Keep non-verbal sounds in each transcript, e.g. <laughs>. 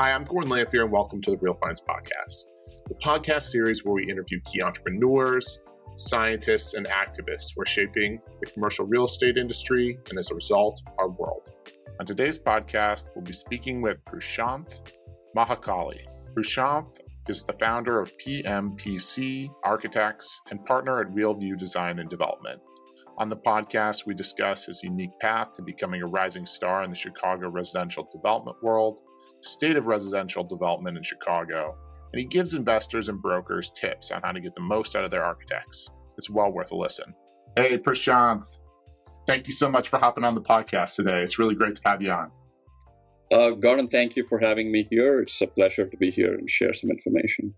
Hi, I'm Gordon Lamphere, and welcome to the Real Finds Podcast, the podcast series where we interview key entrepreneurs, scientists, and activists who are shaping the commercial real estate industry and, as a result, our world. On today's podcast, we'll be speaking with Prashanth Mahakali. Prashanth is the founder of PMPC Architects and partner at Realview Design and Development. On the podcast, we discuss his unique path to becoming a rising star in the Chicago residential development world state of residential development in Chicago, and he gives investors and brokers tips on how to get the most out of their architects. It's well worth a listen. Hey, Prashanth, thank you so much for hopping on the podcast today. It's really great to have you on. Uh, Gordon, thank you for having me here. It's a pleasure to be here and share some information.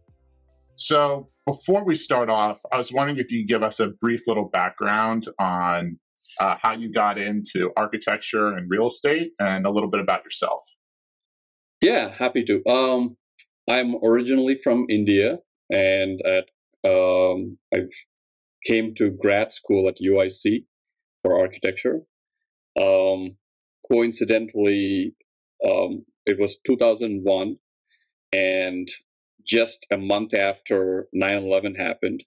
So, before we start off, I was wondering if you could give us a brief little background on uh, how you got into architecture and real estate and a little bit about yourself. Yeah, happy to. Um, I'm originally from India, and at um, I came to grad school at UIC for architecture. Um, coincidentally, um, it was 2001, and just a month after 9/11 happened,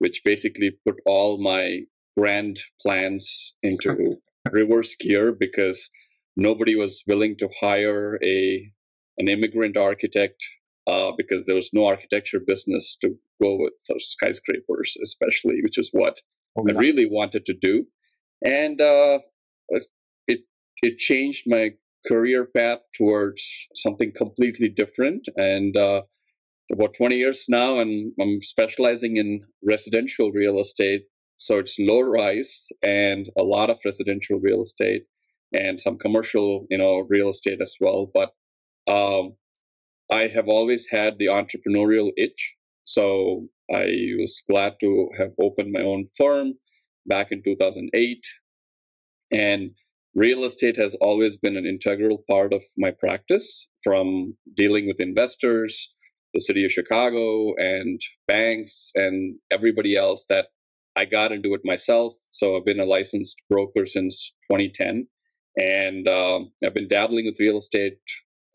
which basically put all my grand plans into <laughs> reverse gear because nobody was willing to hire a an immigrant architect uh, because there was no architecture business to go with skyscrapers, especially, which is what oh. I really wanted to do. And uh, it it changed my career path towards something completely different. And uh, about 20 years now, and I'm specializing in residential real estate. So it's low rise and a lot of residential real estate and some commercial, you know, real estate as well. But um, I have always had the entrepreneurial itch. So I was glad to have opened my own firm back in 2008. And real estate has always been an integral part of my practice from dealing with investors, the city of Chicago, and banks, and everybody else that I got into it myself. So I've been a licensed broker since 2010. And um, I've been dabbling with real estate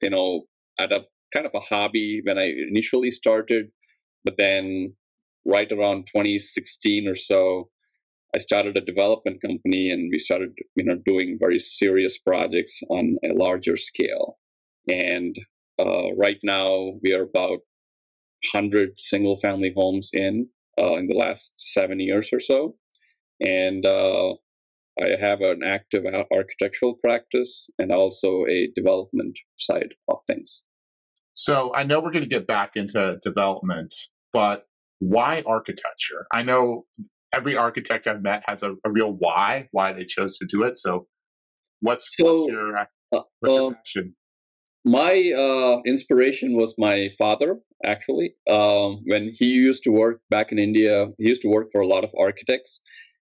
you know, at a kind of a hobby when I initially started, but then right around 2016 or so, I started a development company and we started, you know, doing very serious projects on a larger scale. And uh, right now we are about 100 single family homes in uh, in the last seven years or so. And uh, I have an active architectural practice and also a development side of things. So I know we're going to get back into development, but why architecture? I know every architect I've met has a, a real why, why they chose to do it. So what's, so, what's your, uh, what's your um, passion? My uh, inspiration was my father, actually. Um, when he used to work back in India, he used to work for a lot of architects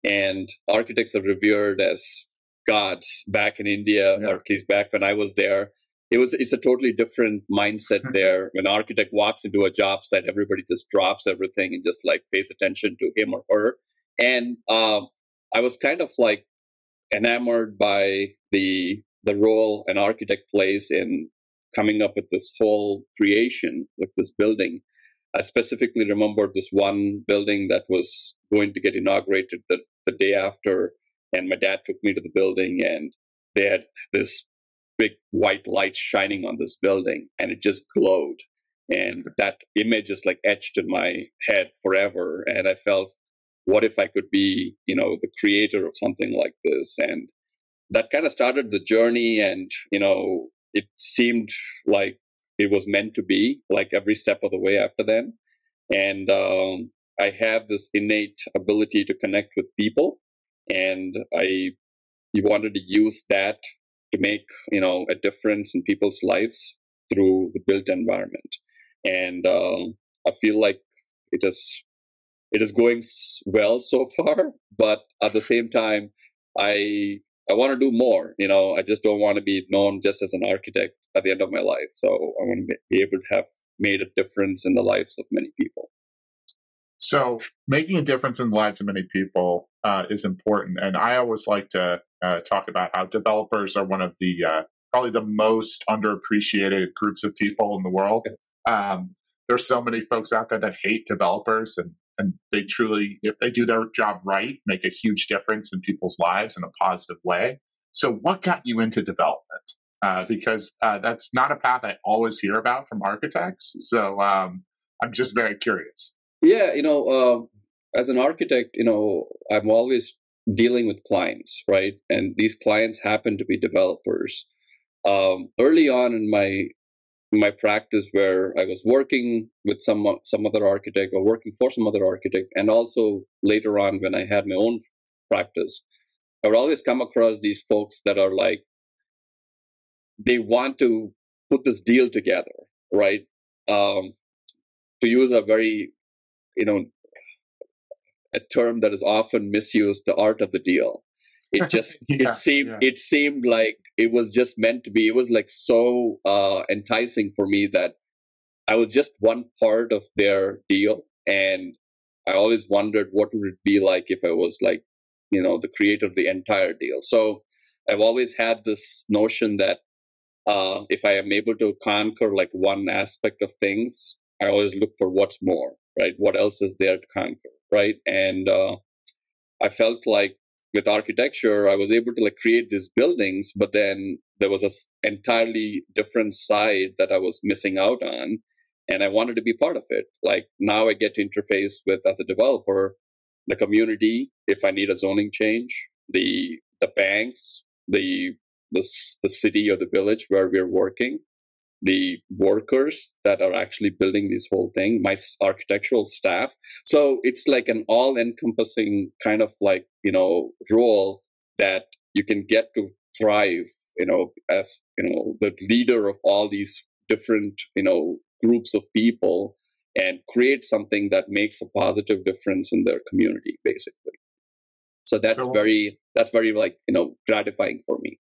and architects are revered as gods back in India, yeah. or at least back when I was there. It was it's a totally different mindset <laughs> there. When an architect walks into a job site, everybody just drops everything and just like pays attention to him or her. And um, I was kind of like enamored by the the role an architect plays in coming up with this whole creation with this building. I specifically remember this one building that was going to get inaugurated the the day after, and my dad took me to the building, and they had this big white light shining on this building, and it just glowed. And that image is like etched in my head forever. And I felt, what if I could be, you know, the creator of something like this? And that kind of started the journey. And, you know, it seemed like it was meant to be, like every step of the way after then. And um, I have this innate ability to connect with people, and I wanted to use that to make you know a difference in people's lives through the built environment. And um, I feel like it is it is going well so <laughs> far, but at the same time, I I want to do more. You know, I just don't want to be known just as an architect at the end of my life. So I want to be able to have made a difference in the lives of many people. So making a difference in the lives of many people uh, is important, and I always like to uh, talk about how developers are one of the uh, probably the most underappreciated groups of people in the world. Um, there's so many folks out there that hate developers and and they truly, if they do their job right, make a huge difference in people's lives in a positive way. So, what got you into development? Uh, because uh, that's not a path I always hear about from architects. So, um, I'm just very curious. Yeah, you know, uh, as an architect, you know, I'm always dealing with clients, right? And these clients happen to be developers. Um, early on in my my practice where I was working with some some other architect or working for some other architect, and also later on when I had my own practice, I would always come across these folks that are like they want to put this deal together, right? Um, to use a very, you know, a term that is often misused, the art of the deal. It <laughs> just yeah, it seemed yeah. it seemed like it was just meant to be. It was like so uh, enticing for me that I was just one part of their deal, and I always wondered what would it be like if I was like, you know, the creator of the entire deal. So I've always had this notion that uh, if I am able to conquer like one aspect of things, I always look for what's more, right? What else is there to conquer, right? And uh, I felt like with architecture, I was able to like create these buildings, but then there was a entirely different side that I was missing out on, and I wanted to be part of it. Like now, I get to interface with as a developer the community if I need a zoning change, the the banks, the the, the city or the village where we're working, the workers that are actually building this whole thing, my architectural staff. So it's like an all encompassing kind of like, you know, role that you can get to thrive, you know, as, you know, the leader of all these different, you know, groups of people and create something that makes a positive difference in their community, basically. So that's very, that's very like, you know, gratifying for me.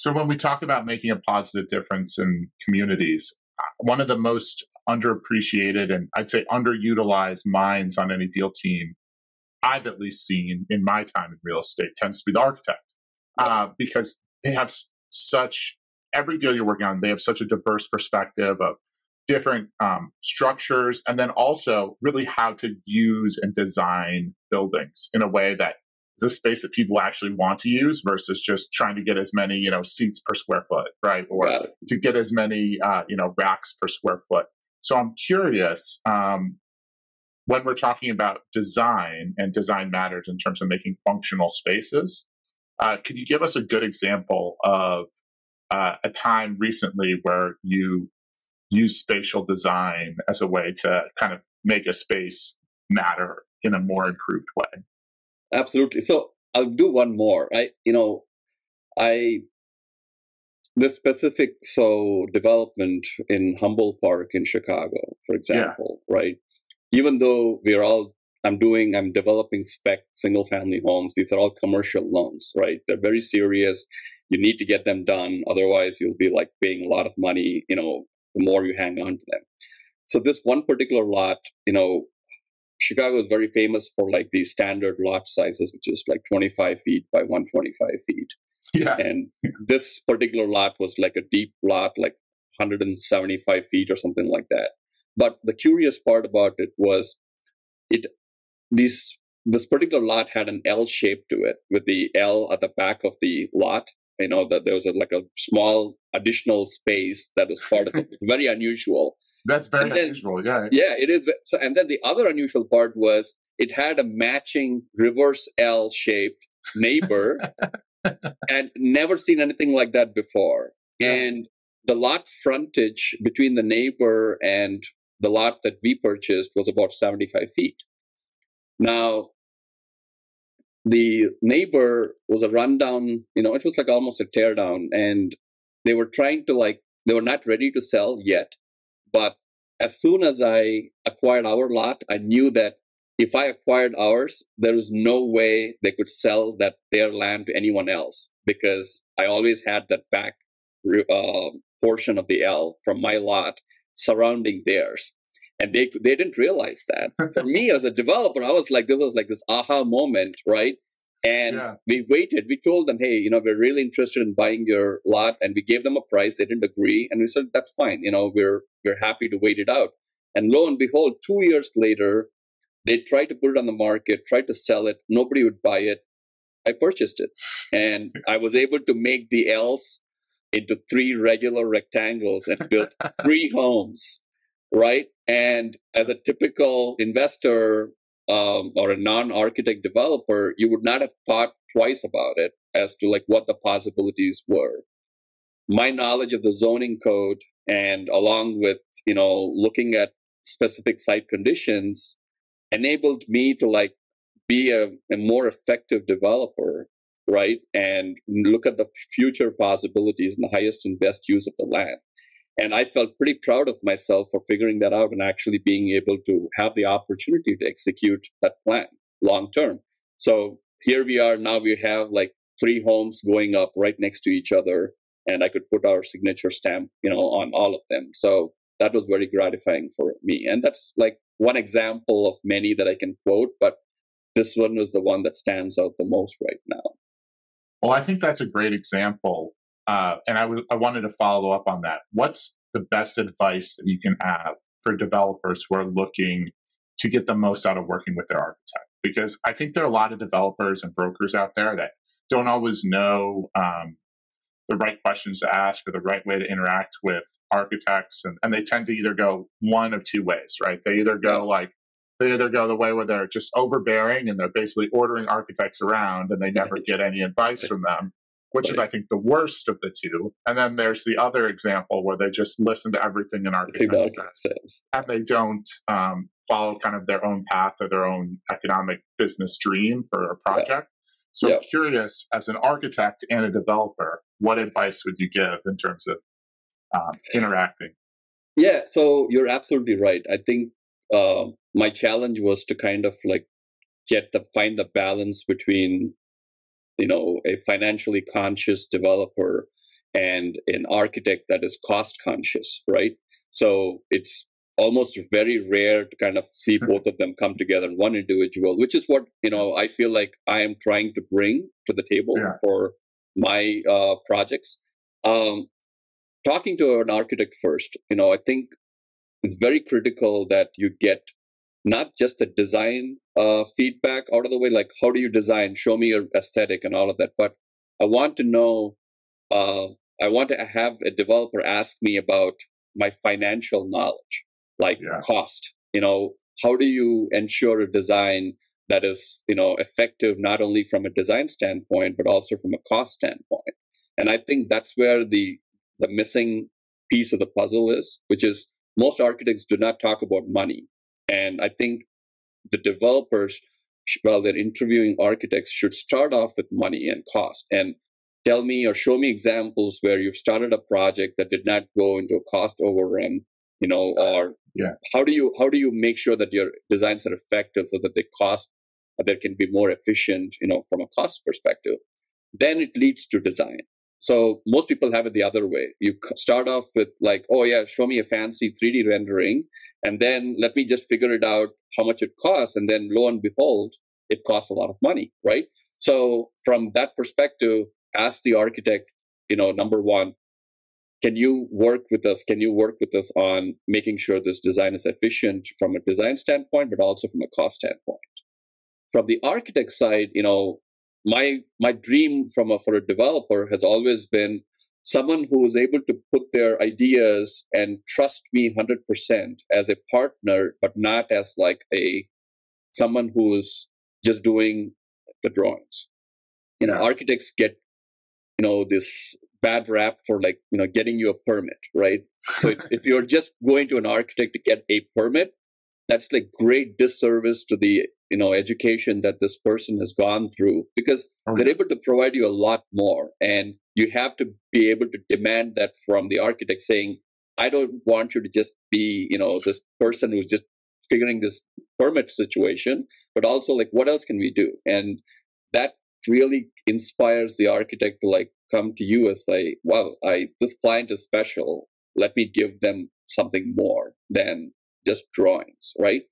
So when we talk about making a positive difference in communities, one of the most underappreciated and I'd say underutilized minds on any deal team I've at least seen in my time in real estate tends to be the architect. Uh, because they have such every deal you're working on they have such a diverse perspective of different um, structures and then also really how to use and design buildings in a way that is a space that people actually want to use versus just trying to get as many you know seats per square foot right? Or to get as many uh, you know racks per square foot. So i'm curious um, when we're talking about design and design matters in terms of making functional spaces uh, could you give us a good example of uh, a time recently where you use spatial design as a way to kind of make a space matter in a more improved way Absolutely. So I'll do one more. I, you know, I the specific so development in Humboldt Park in Chicago, for example, yeah. right? Even though we're all I'm doing, I'm developing spec single family homes. These are all commercial loans, right? They're very serious. You need to get them done. Otherwise, you'll be like paying a lot of money, you know, the more you hang on to them. So this one particular lot, you know, Chicago is very famous for like these standard lot sizes, which is like 25 feet by 125 feet. Yeah. And this particular lot was like a deep lot, like 175 feet or something like that. But the curious part about it was it these this particular lot had an L shape to it with the L at the back of the lot. You know that there was a, like a small additional space that was part of it. very unusual. That's very then, unusual. Yeah. Yeah, it is. So, and then the other unusual part was it had a matching reverse L shaped neighbor <laughs> and never seen anything like that before. Yeah. And the lot frontage between the neighbor and the lot that we purchased was about 75 feet. Now, the neighbor was a rundown, you know, it was like almost a teardown, and they were trying to like, they were not ready to sell yet, but as soon as I acquired our lot, I knew that if I acquired ours, there was no way they could sell that their land to anyone else because I always had that back uh, portion of the L from my lot surrounding theirs. And they they didn't realize that. For me as a developer, I was like, there was like this aha moment, right? And yeah. we waited. We told them, hey, you know, we're really interested in buying your lot, and we gave them a price. They didn't agree, and we said that's fine. You know, we're we're happy to wait it out. And lo and behold, two years later, they tried to put it on the market, tried to sell it. Nobody would buy it. I purchased it, and I was able to make the L's into three regular rectangles and built <laughs> three homes. Right, and as a typical investor, um, or a non-architect developer, you would not have thought twice about it as to like what the possibilities were. My knowledge of the zoning code and along with, you know, looking at specific site conditions enabled me to like be a, a more effective developer, right? And look at the future possibilities and the highest and best use of the land. And I felt pretty proud of myself for figuring that out and actually being able to have the opportunity to execute that plan long term. So here we are now, we have like three homes going up right next to each other. And I could put our signature stamp, you know, on all of them. So that was very gratifying for me. And that's like one example of many that I can quote, but this one was the one that stands out the most right now. Well, I think that's a great example uh, and I, w- I wanted to follow up on that. What's the best advice that you can have for developers who are looking to get the most out of working with their architect? Because I think there are a lot of developers and brokers out there that don't always know um, the right questions to ask or the right way to interact with architects. And, and they tend to either go one of two ways, right? They either go like, they either go the way where they're just overbearing and they're basically ordering architects around and they never get any advice from them which right. is, I think, the worst of the two. And then there's the other example where they just listen to everything an architect says, and they don't um, follow kind of their own path or their own economic business dream for a project. Yeah. So, yeah. curious, as an architect and a developer, what advice would you give in terms of um, interacting? Yeah, so you're absolutely right. I think uh, my challenge was to kind of like get the find the balance between you know a financially conscious developer and an architect that is cost conscious right so it's almost very rare to kind of see hmm. both of them come together in one individual which is what you know i feel like i am trying to bring to the table yeah. for my uh, projects um, talking to an architect first you know i think it's very critical that you get not just the design uh, feedback out of the way, like how do you design? Show me your aesthetic and all of that. But I want to know, uh, I want to have a developer ask me about my financial knowledge, like yeah. cost. You know, how do you ensure a design that is, you know, effective not only from a design standpoint but also from a cost standpoint? And I think that's where the the missing piece of the puzzle is, which is most architects do not talk about money and I think the developers, while they're interviewing architects, should start off with money and cost and tell me or show me examples where you've started a project that did not go into a cost overrun, you know, or yeah. how do you how do you make sure that your designs are effective so that they cost uh, that can be more efficient, you know, from a cost perspective? Then it leads to design. So most people have it the other way. You start off with like, oh yeah, show me a fancy 3D rendering, and then let me just figure it out how much it costs. And then lo and behold, it costs a lot of money, right? So from that perspective, ask the architect, you know, number one, can you work with us? Can you work with us on making sure this design is efficient from a design standpoint, but also from a cost standpoint? From the architect side, you know, my my dream from a for a developer has always been someone who is able to put their ideas and trust me 100% as a partner but not as like a someone who is just doing the drawings. You know architects get you know this bad rap for like you know getting you a permit right? So if, <laughs> if you're just going to an architect to get a permit that's like great disservice to the you know education that this person has gone through because oh, they're able to provide you a lot more and you have to be able to demand that from the architect saying i don't want you to just be you know this person who's just figuring this permit situation but also like what else can we do? And that really inspires the architect to like come to you and say wow i this client is special. Let me give them something more than just drawings right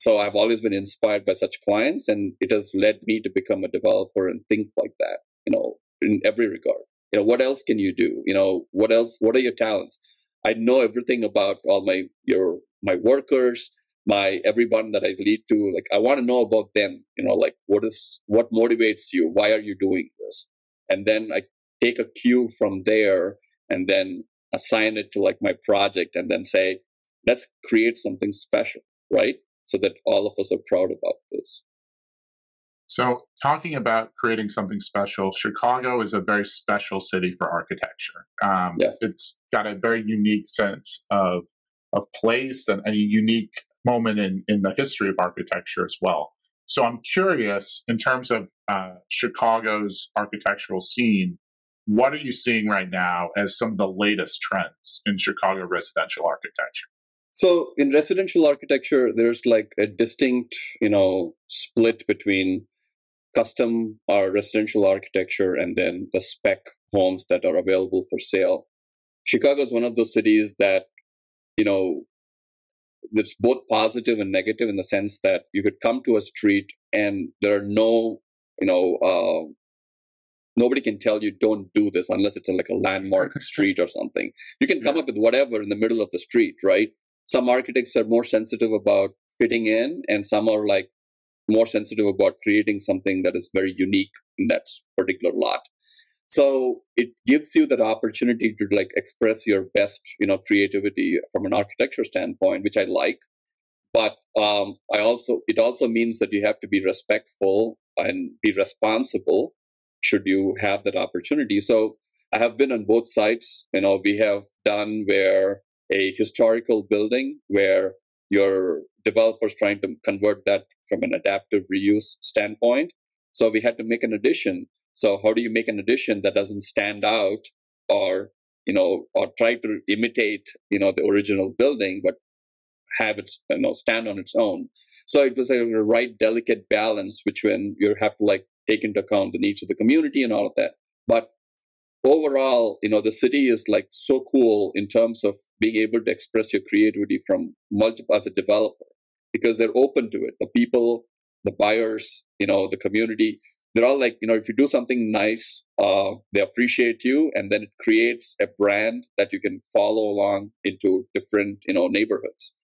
So I've always been inspired by such clients, and it has led me to become a developer and think like that. You know, in every regard. You know, what else can you do? You know, what else? What are your talents? I know everything about all my your my workers, my everyone that I lead to. Like I want to know about them. You know, like what is what motivates you? Why are you doing this? And then I take a cue from there and then assign it to like my project and then say, let's create something special, right? So that all of us are proud about this. So, talking about creating something special, Chicago is a very special city for architecture. Um, yes. It's got a very unique sense of of place and a unique moment in, in the history of architecture as well. So, I'm curious in terms of uh, Chicago's architectural scene, what are you seeing right now as some of the latest trends in Chicago residential architecture? So in residential architecture, there's like a distinct, you know, split between custom or residential architecture and then the spec homes that are available for sale. Chicago is one of those cities that, you know, it's both positive and negative in the sense that you could come to a street and there are no, you know, uh, nobody can tell you don't do this unless it's a, like a landmark street or something. You can come up with whatever in the middle of the street, right? Some architects are more sensitive about fitting in, and some are like more sensitive about creating something that is very unique in that particular lot. So it gives you that opportunity to like express your best you know creativity from an architecture standpoint which i like. But um, i also it also means that you have to be respectful and be responsible should you have that opportunity. So i have been on both sides you know we have done where a historical building where your developers trying to convert that from an adaptive reuse standpoint. So we had to make an addition. So how do you make an addition that doesn't stand out or, you know, or try to imitate, you know, the original building, but have it, you know, stand on its own. So it was a right delicate balance, which when you have to like take into account the needs of the community and all of that. But overall, you know, the city is like so cool in terms of being able to express your creativity from multiple as a developer because they're open to it. The people, the buyers, you know, the community, they're all like, you know, if you do something nice, uh, they appreciate you, and then it creates a brand that you can follow along into different, you know, neighborhoods.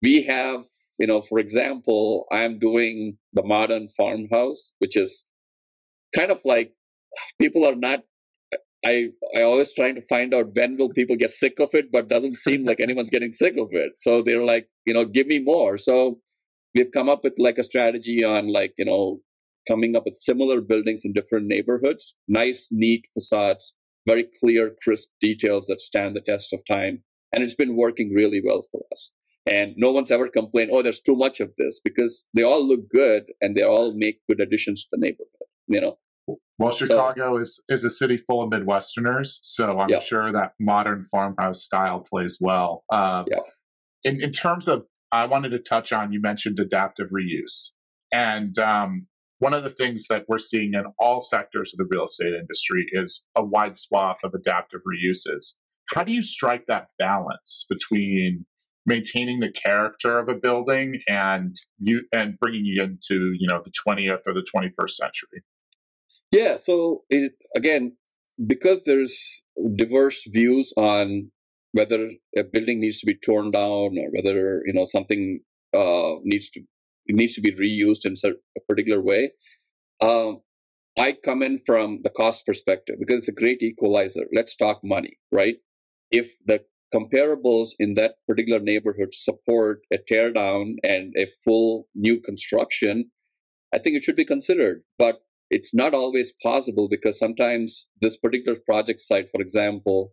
We have, you know, for example, I'm doing the modern farmhouse, which is kind of like people are not I I always trying to find out when will people get sick of it, but doesn't seem like anyone's getting sick of it. So they're like, you know, give me more. So we've come up with like a strategy on like, you know, coming up with similar buildings in different neighborhoods, nice, neat facades, very clear, crisp details that stand the test of time. And it's been working really well for us. And no one's ever complained, oh, there's too much of this because they all look good and they all make good additions to the neighborhood, you know. Well, Chicago so, is is a city full of Midwesterners, so I'm sure that modern farmhouse style plays well. Uh, yeah. In in terms of, I wanted to touch on. You mentioned adaptive reuse, and um, one of the things that we're seeing in all sectors of the real estate industry is a wide swath of adaptive reuses. How do you strike that balance between maintaining the character of a building and you and bringing it into you know the 20th or the 21st century? Yeah, so it, again, because there's diverse views on whether a building needs to be torn down or whether you know something uh, needs to needs to be reused in a particular way. Um, I come in from the cost perspective because it's a great equalizer. Let's talk money, right? If the comparables in that particular neighborhood support a tear down and a full new construction, I think it should be considered. But it's not always possible because sometimes this particular project site, for example,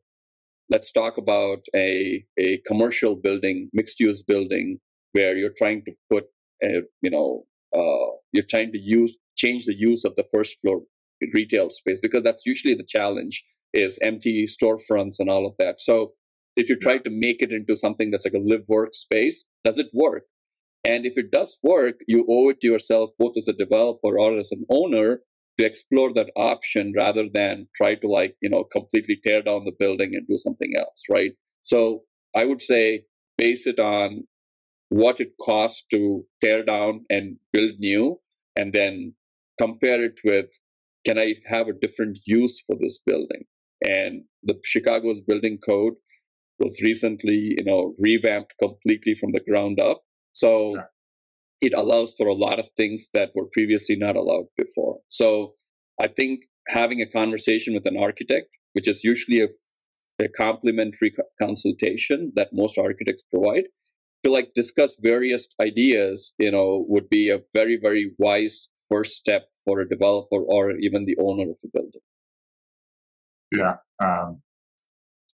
let's talk about a, a commercial building, mixed use building, where you're trying to put, a, you know, uh, you're trying to use, change the use of the first floor retail space because that's usually the challenge is empty storefronts and all of that. So if you try to make it into something that's like a live work space, does it work? And if it does work, you owe it to yourself, both as a developer or as an owner, to explore that option rather than try to like, you know, completely tear down the building and do something else, right? So I would say base it on what it costs to tear down and build new, and then compare it with can I have a different use for this building? And the Chicago's building code was recently, you know, revamped completely from the ground up. So it allows for a lot of things that were previously not allowed before. So I think having a conversation with an architect, which is usually a, a complimentary consultation that most architects provide, to like discuss various ideas, you know, would be a very, very wise first step for a developer or even the owner of a building. Yeah, um,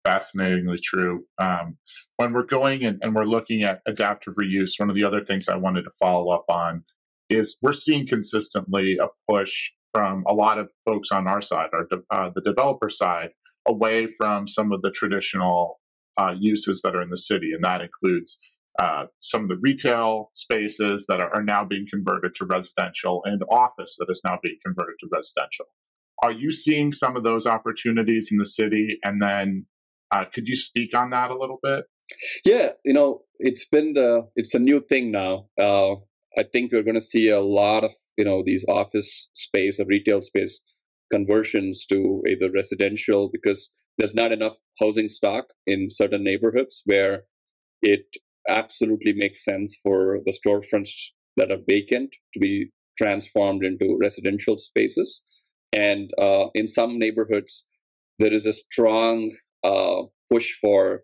fascinatingly true. Um, when we're going and, and, we're looking at adaptive reuse, one of the other things I wanted to follow up on is we're seeing consistently a push from a lot of folks on our side, our de- uh, the developer side, away from some of the traditional uh, uses that are in the city, and that includes uh, some of the retail spaces that are, are, now being converted to residential and office that is now being converted to residential. Are you seeing some of those opportunities in the city? And then uh, could you speak on that a little bit? Yeah, you know, it's been the it's a new thing now. Uh, I think we're going to see a lot of you know these office space or retail space conversions to either residential because there's not enough housing stock in certain neighborhoods where it absolutely makes sense for the storefronts that are vacant to be transformed into residential spaces. And uh, in some neighborhoods, there is a strong uh, push for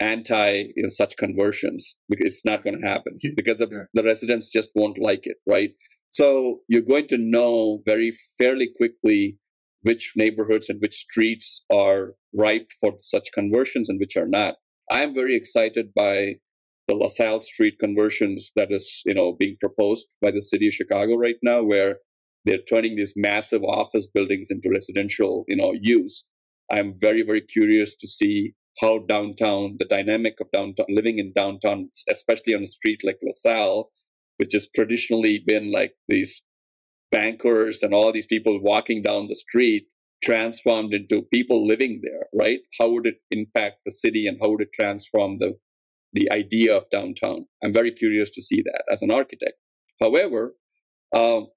anti you know, such conversions because it's not going to happen because the, the residents just won't like it, right? So you're going to know very fairly quickly which neighborhoods and which streets are ripe for such conversions and which are not. I'm very excited by the LaSalle Street conversions that is, you know, being proposed by the city of Chicago right now, where they're turning these massive office buildings into residential, you know, use. I'm very, very curious to see how downtown, the dynamic of downtown, living in downtown, especially on a street like LaSalle, which has traditionally been like these bankers and all these people walking down the street transformed into people living there, right? How would it impact the city and how would it transform the the idea of downtown. I'm very curious to see that as an architect. However, um,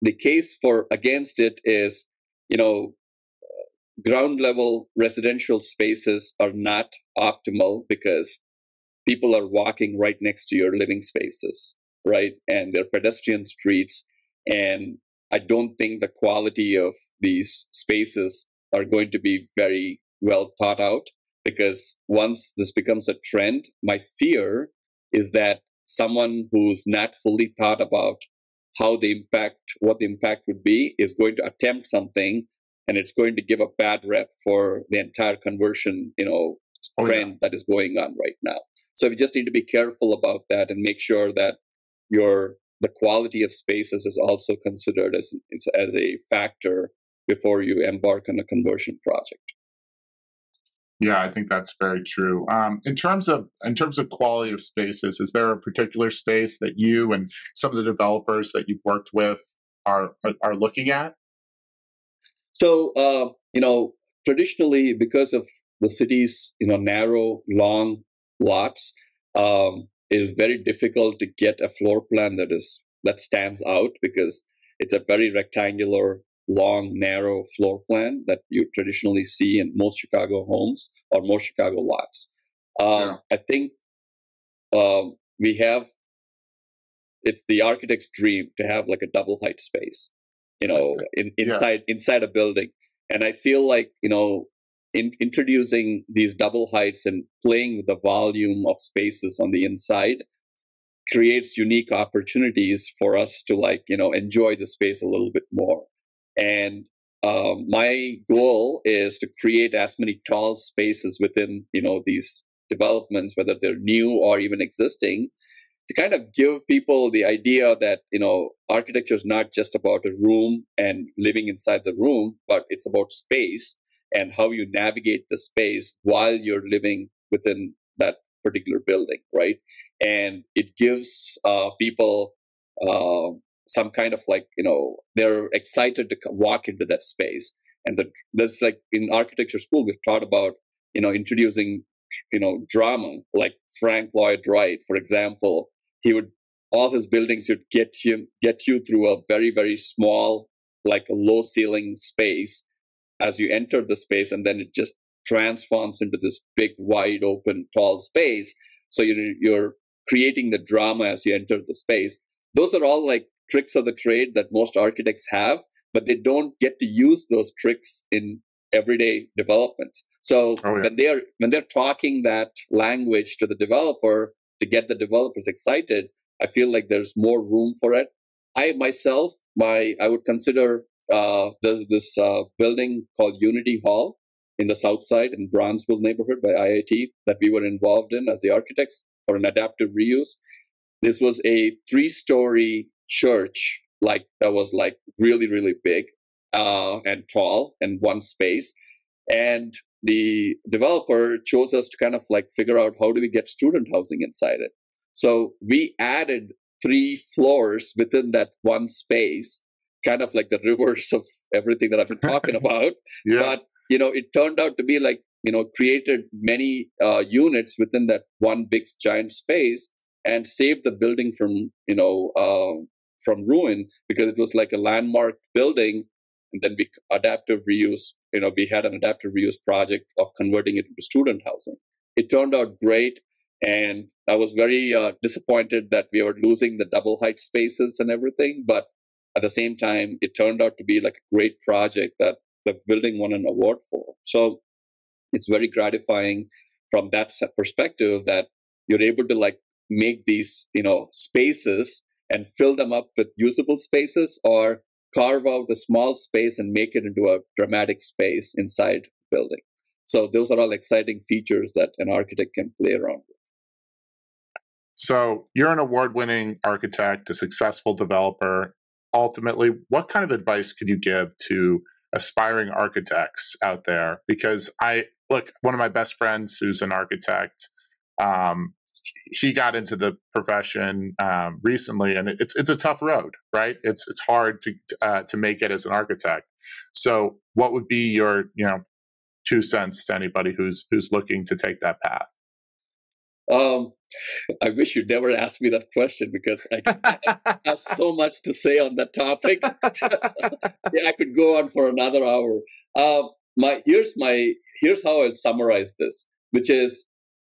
the case for against it is, you know, ground level residential spaces are not optimal because people are walking right next to your living spaces, right? And they're pedestrian streets. And I don't think the quality of these spaces are going to be very well thought out because once this becomes a trend, my fear is that someone who's not fully thought about how the impact, what the impact would be, is going to attempt something and it's going to give a bad rep for the entire conversion, you know, trend oh, yeah. that is going on right now. So we just need to be careful about that and make sure that your the quality of spaces is also considered as as a factor before you embark on a conversion project. Yeah, I think that's very true. Um, in terms of in terms of quality of spaces, is there a particular space that you and some of the developers that you've worked with are are, are looking at? So uh, you know, traditionally, because of the city's you know narrow, long lots, um, it is very difficult to get a floor plan that is that stands out because it's a very rectangular long, narrow floor plan that you traditionally see in most Chicago homes or most Chicago lots. Um, yeah. I think um, we have, it's the architect's dream to have like a double height space, you know, in, inside, yeah. inside a building. And I feel like, you know, in introducing these double heights and playing with the volume of spaces on the inside creates unique opportunities for us to like you know enjoy the space a little bit more and um, my goal is to create as many tall spaces within you know these developments, whether they're new or even existing, to kind of give people the idea that you know architecture is not just about a room and living inside the room, but it's about space and how you navigate the space while you're living within that particular building, right? And it gives uh, people uh, some kind of like you know they're excited to walk into that space and the, there's like in architecture school we've taught about you know introducing you know drama like frank lloyd wright for example he would all his buildings would get you get you through a very very small like a low ceiling space as you enter the space and then it just transforms into this big wide open tall space. So you're you're creating the drama as you enter the space. Those are all like tricks of the trade that most architects have but they don't get to use those tricks in everyday development. So oh, yeah. when they're when they're talking that language to the developer to get the developers excited I feel like there's more room for it. I myself, my I would consider uh, this uh, building called Unity Hall in the South Side in Bronzeville neighborhood by IIT that we were involved in as the architects for an adaptive reuse. This was a three-story church, like that was like really really big uh, and tall and one space, and the developer chose us to kind of like figure out how do we get student housing inside it so we added three floors within that one space, kind of like the reverse of everything that I've been talking <laughs> about. yeah. But you know, it turned out to be like you know created many uh, units within that one big giant space and saved the building from you know uh, from ruin because it was like a landmark building and then we adaptive reuse you know we had an adaptive reuse project of converting it into student housing it turned out great and I was very uh, disappointed that we were losing the double height spaces and everything. But at the same time, it turned out to be like a great project that the building won an award for. So it's very gratifying from that perspective that you're able to like make these, you know, spaces and fill them up with usable spaces or carve out the small space and make it into a dramatic space inside the building. So those are all exciting features that an architect can play around with. So you're an award winning architect, a successful developer. Ultimately, what kind of advice could you give to aspiring architects out there? Because I look, one of my best friends who's an architect, um, he got into the profession um, recently, and it's it's a tough road, right? It's it's hard to uh, to make it as an architect. So, what would be your you know two cents to anybody who's who's looking to take that path? Um, I wish you'd never asked me that question because I, have so much to say on that topic. <laughs> yeah, I could go on for another hour. Uh, my here's my here's how I'll summarize this, which is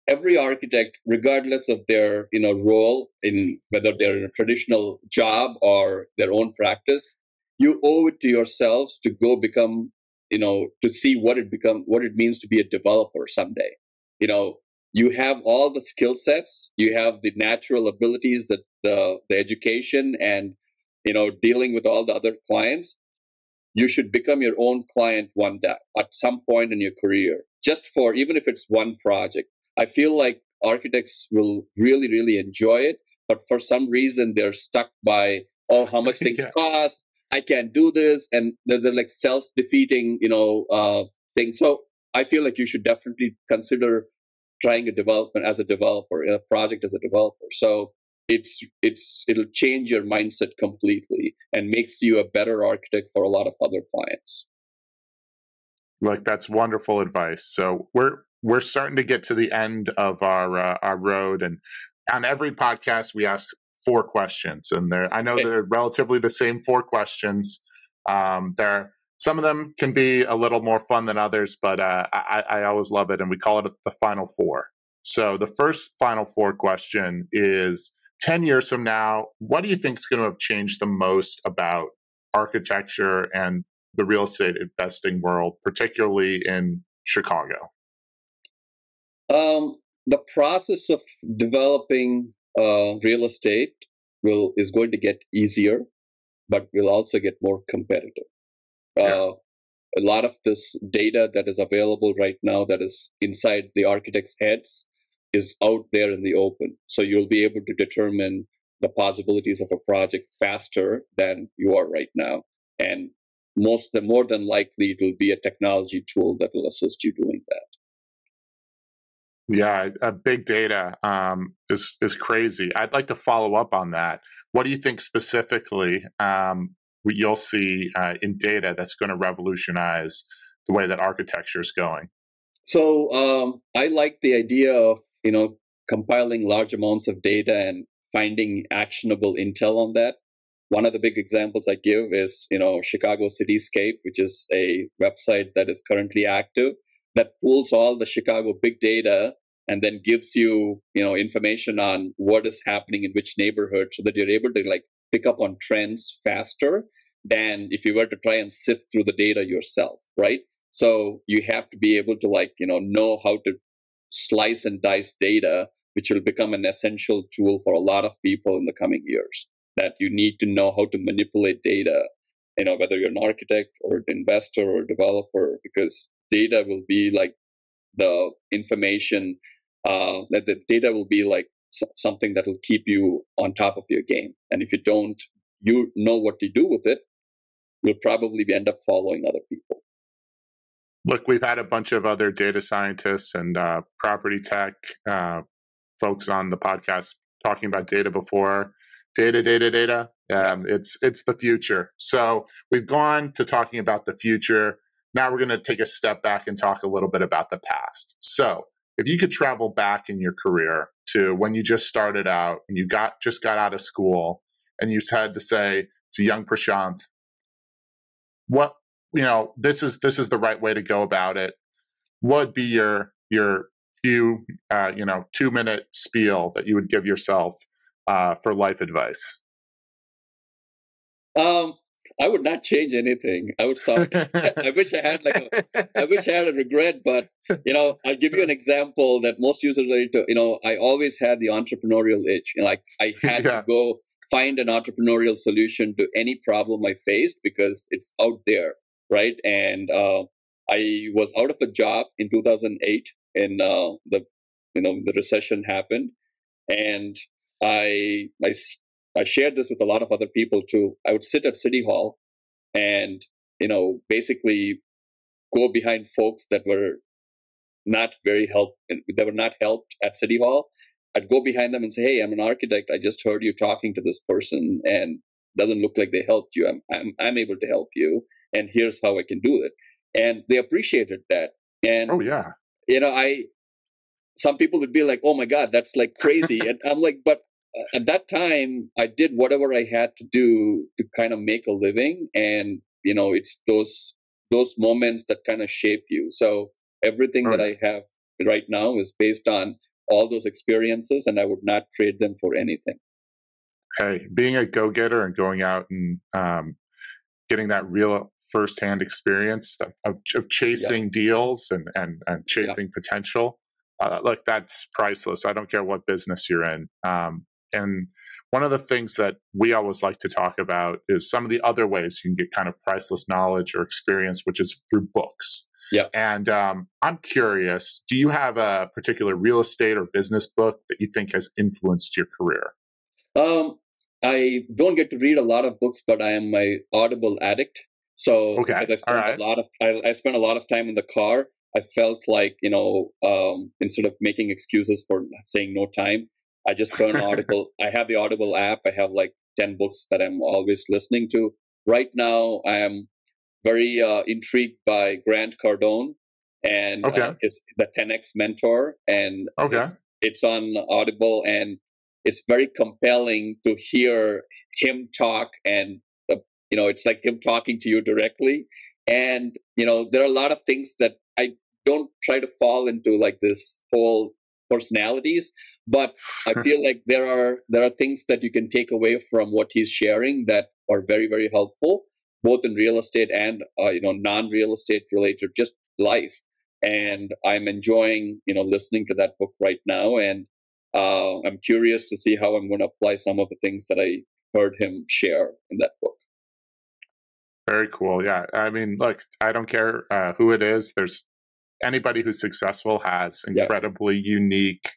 every architect, regardless of their you know role in whether they're in a traditional job or their own practice, you owe it to yourselves to go become you know to see what it become what it means to be a developer someday. You know, you have all the skill sets you have the natural abilities that the the education and you know dealing with all the other clients you should become your own client one day at some point in your career just for even if it's one project i feel like architects will really really enjoy it but for some reason they're stuck by oh how much things <laughs> yeah. cost? I can't do this and they're, they're like self-defeating you know uh thing so i feel like you should definitely consider trying a development as a developer a project as a developer. So it's it's it'll change your mindset completely and makes you a better architect for a lot of other clients. Like that's wonderful advice. So we're we're starting to get to the end of our uh, our road and on every podcast we ask four questions and they're i know okay. they're relatively the same four questions um, they're some of them can be a little more fun than others, but uh, I, I always love it, and we call it the Final Four. So the first Final Four question is: Ten years from now, what do you think is going to have changed the most about architecture and the real estate investing world, particularly in Chicago? Um, the process of developing uh, real estate will is going to get easier, but will also get more competitive. Uh, a lot of this data that is available right now that is inside the architect's heads is out there in the open. So you'll be able to determine the possibilities of a project faster than you are right now. And most the more than likely it will be a technology tool that will assist you doing that. Yeah, uh, big data um, is is crazy. I'd like to follow up on that. What do you think specifically um, you'll see uh, in data that's going to revolutionize the way that architecture is going. So um, I like the idea of you know compiling large amounts of data and finding actionable intel on that. One of the big examples I give is you know Chicago Cityscape, which is a website that is currently active that pulls all the Chicago big data and then gives you you know information on what is happening in which neighborhood so that you're able to like pick up on trends faster than if you were to try and sift through the data yourself right? So you have to be able to like you know know how to slice and dice data which will become an essential tool for a lot of people in the coming years that you need to know how to manipulate data you know whether you're an architect or an investor or developer because data will be like the information uh, that the data will be like something that will keep you on top of your game. And if you don't, you know what to do with it, you'll probably end up following other people. Look, we've had a bunch of other data scientists and uh, property tech uh, folks on the podcast talking about data before. Data, data, data. Um, it's it's the future. So we've gone to talking about the future. Now we're going to take a step back and talk a little bit about the past. So if you could travel back in your career to when you just started out and you got just got out of school and you had to say to young Prashanth, what you know, this is this is the right way to go about it. What would be your your few uh, you know two minute spiel that you would give yourself uh, for life advice? Um, I would not change anything. I would stop. I wish I had like a, I wish I had a regret, but you know, I'll give you an example that most users are into. You know, I always had the entrepreneurial itch. You know, like I <laughs> had yeah. to go find an entrepreneurial solution to any problem I faced because it's out there, right? And uh, I was out of a job in 2008, and uh, the you know the recession happened, and I I I shared this with a lot of other people too. I would sit at City Hall and, you know, basically go behind folks that were not very helped, that were not helped at City Hall. I'd go behind them and say, Hey, I'm an architect. I just heard you talking to this person and doesn't look like they helped you. I'm, I'm, I'm able to help you. And here's how I can do it. And they appreciated that. And, oh, yeah. You know, I, some people would be like, "Oh my God, that's like crazy," and I'm like, "But at that time i did whatever i had to do to kind of make a living and you know it's those those moments that kind of shape you so everything right. that i have right now is based on all those experiences and i would not trade them for anything hey being a go-getter and going out and um, getting that real firsthand experience of, of chasing yeah. deals and, and, and chasing yeah. potential uh, look that's priceless i don't care what business you're in um, and one of the things that we always like to talk about is some of the other ways you can get kind of priceless knowledge or experience, which is through books. Yeah. And um, I'm curious, do you have a particular real estate or business book that you think has influenced your career? Um, I don't get to read a lot of books, but I am my Audible addict. So okay. because I spend right. a lot of I, I spend a lot of time in the car, I felt like you know um, instead of making excuses for saying no time, I just turn <laughs> Audible. I have the Audible app. I have like 10 books that I'm always listening to. Right now, I am very uh, intrigued by Grant Cardone and uh, okay. uh, his, the 10x mentor. And okay. it's, it's on Audible and it's very compelling to hear him talk and uh, you know it's like him talking to you directly and you know there are a lot of things that i don't try to fall into like this whole personalities but i <laughs> feel like there are there are things that you can take away from what he's sharing that are very very helpful both in real estate and uh, you know non real estate related just life. And i'm enjoying you know listening to that book right now. And uh, i'm curious to see how i'm going to apply some of the things that i heard him share in that book. Very cool. Yeah. I mean look i don't care uh, who it is. There's anybody who's successful has incredibly yeah. unique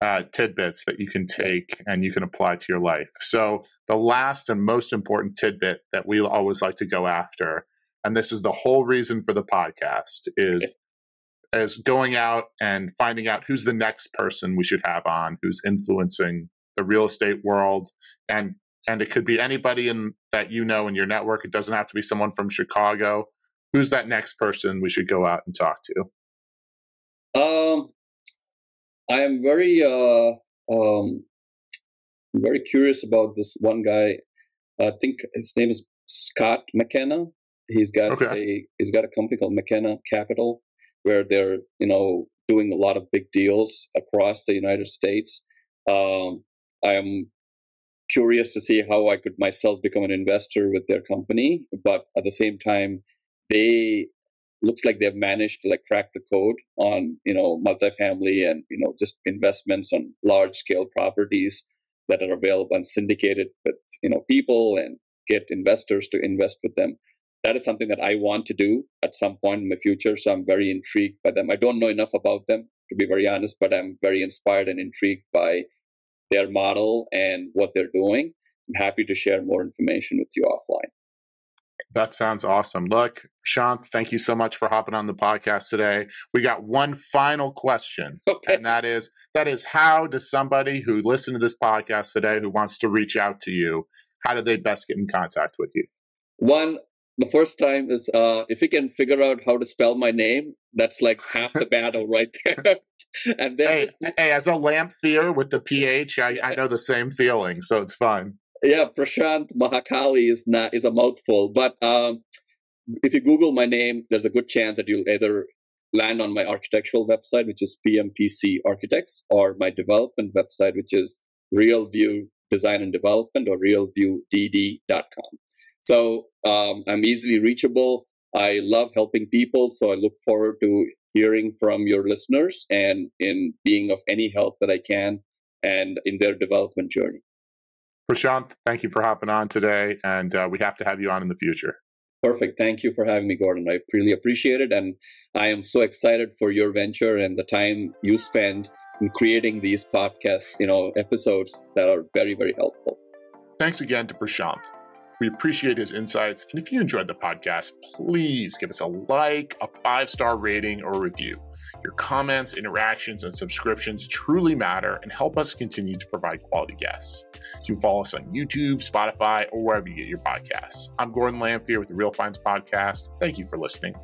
uh, tidbits that you can take and you can apply to your life. So, the last and most important tidbit that we always like to go after, and this is the whole reason for the podcast, is is going out and finding out who's the next person we should have on who's influencing the real estate world. And and it could be anybody in that you know in your network. It doesn't have to be someone from chicago. Who's that next person we should go out and talk to? Um, I am very uh, um, very curious about this one guy. I think his name is Scott McKenna. He's got okay. a he's got a company called McKenna Capital, where they're you know doing a lot of big deals across the United States. Um, I am curious to see how I could myself become an investor with their company, but at the same time, they looks like they've managed to like crack the code on you know multifamily and you know just investments on large scale properties that are available and syndicated with you know people and get investors to invest with them. That is something that i want to do at some point in the future so i'm very intrigued by them. I don't know enough about them to be very honest but i'm very inspired and intrigued by their model and what they're doing. I'm happy to share more information with you offline that sounds awesome. Look, Sean, thank you so much for hopping on the podcast today. We got one final question, okay. and that is that is how does somebody who listened to this podcast today who wants to reach out to you, how do they best get in contact with you? One, the first time is uh, if you can figure out how to spell my name, that's like half the battle right <laughs> there. and then hey, hey, as a Lamphere with the PH, I, I know the same feeling, so it's fine yeah, Prashanth Mahakali is not is a mouthful, but um, if you Google my name, there's a good chance that you'll either land on my architectural website, which is PMPC Architects, or my development website, which is RealView Design and Development or RealViewDD.com. So um, I'm easily reachable. I love helping people, so I look forward to hearing from your listeners and in being of any help that I can and in their development journey. Prashanth, thank you for hopping on today, and uh, we have to have you on in the future. Perfect. Thank you for having me, Gordon. I really appreciate it, and I am so excited for your venture and the time you spend in creating these podcasts, you know, episodes that are very, very helpful. Thanks again to Prashanth. We appreciate his insights, and if you enjoyed the podcast, please give us a like, a five star rating, or review. Your comments, interactions, and subscriptions truly matter and help us continue to provide quality guests. You can follow us on YouTube, Spotify, or wherever you get your podcasts. I'm Gordon Lamphere with the Real Finds Podcast. Thank you for listening.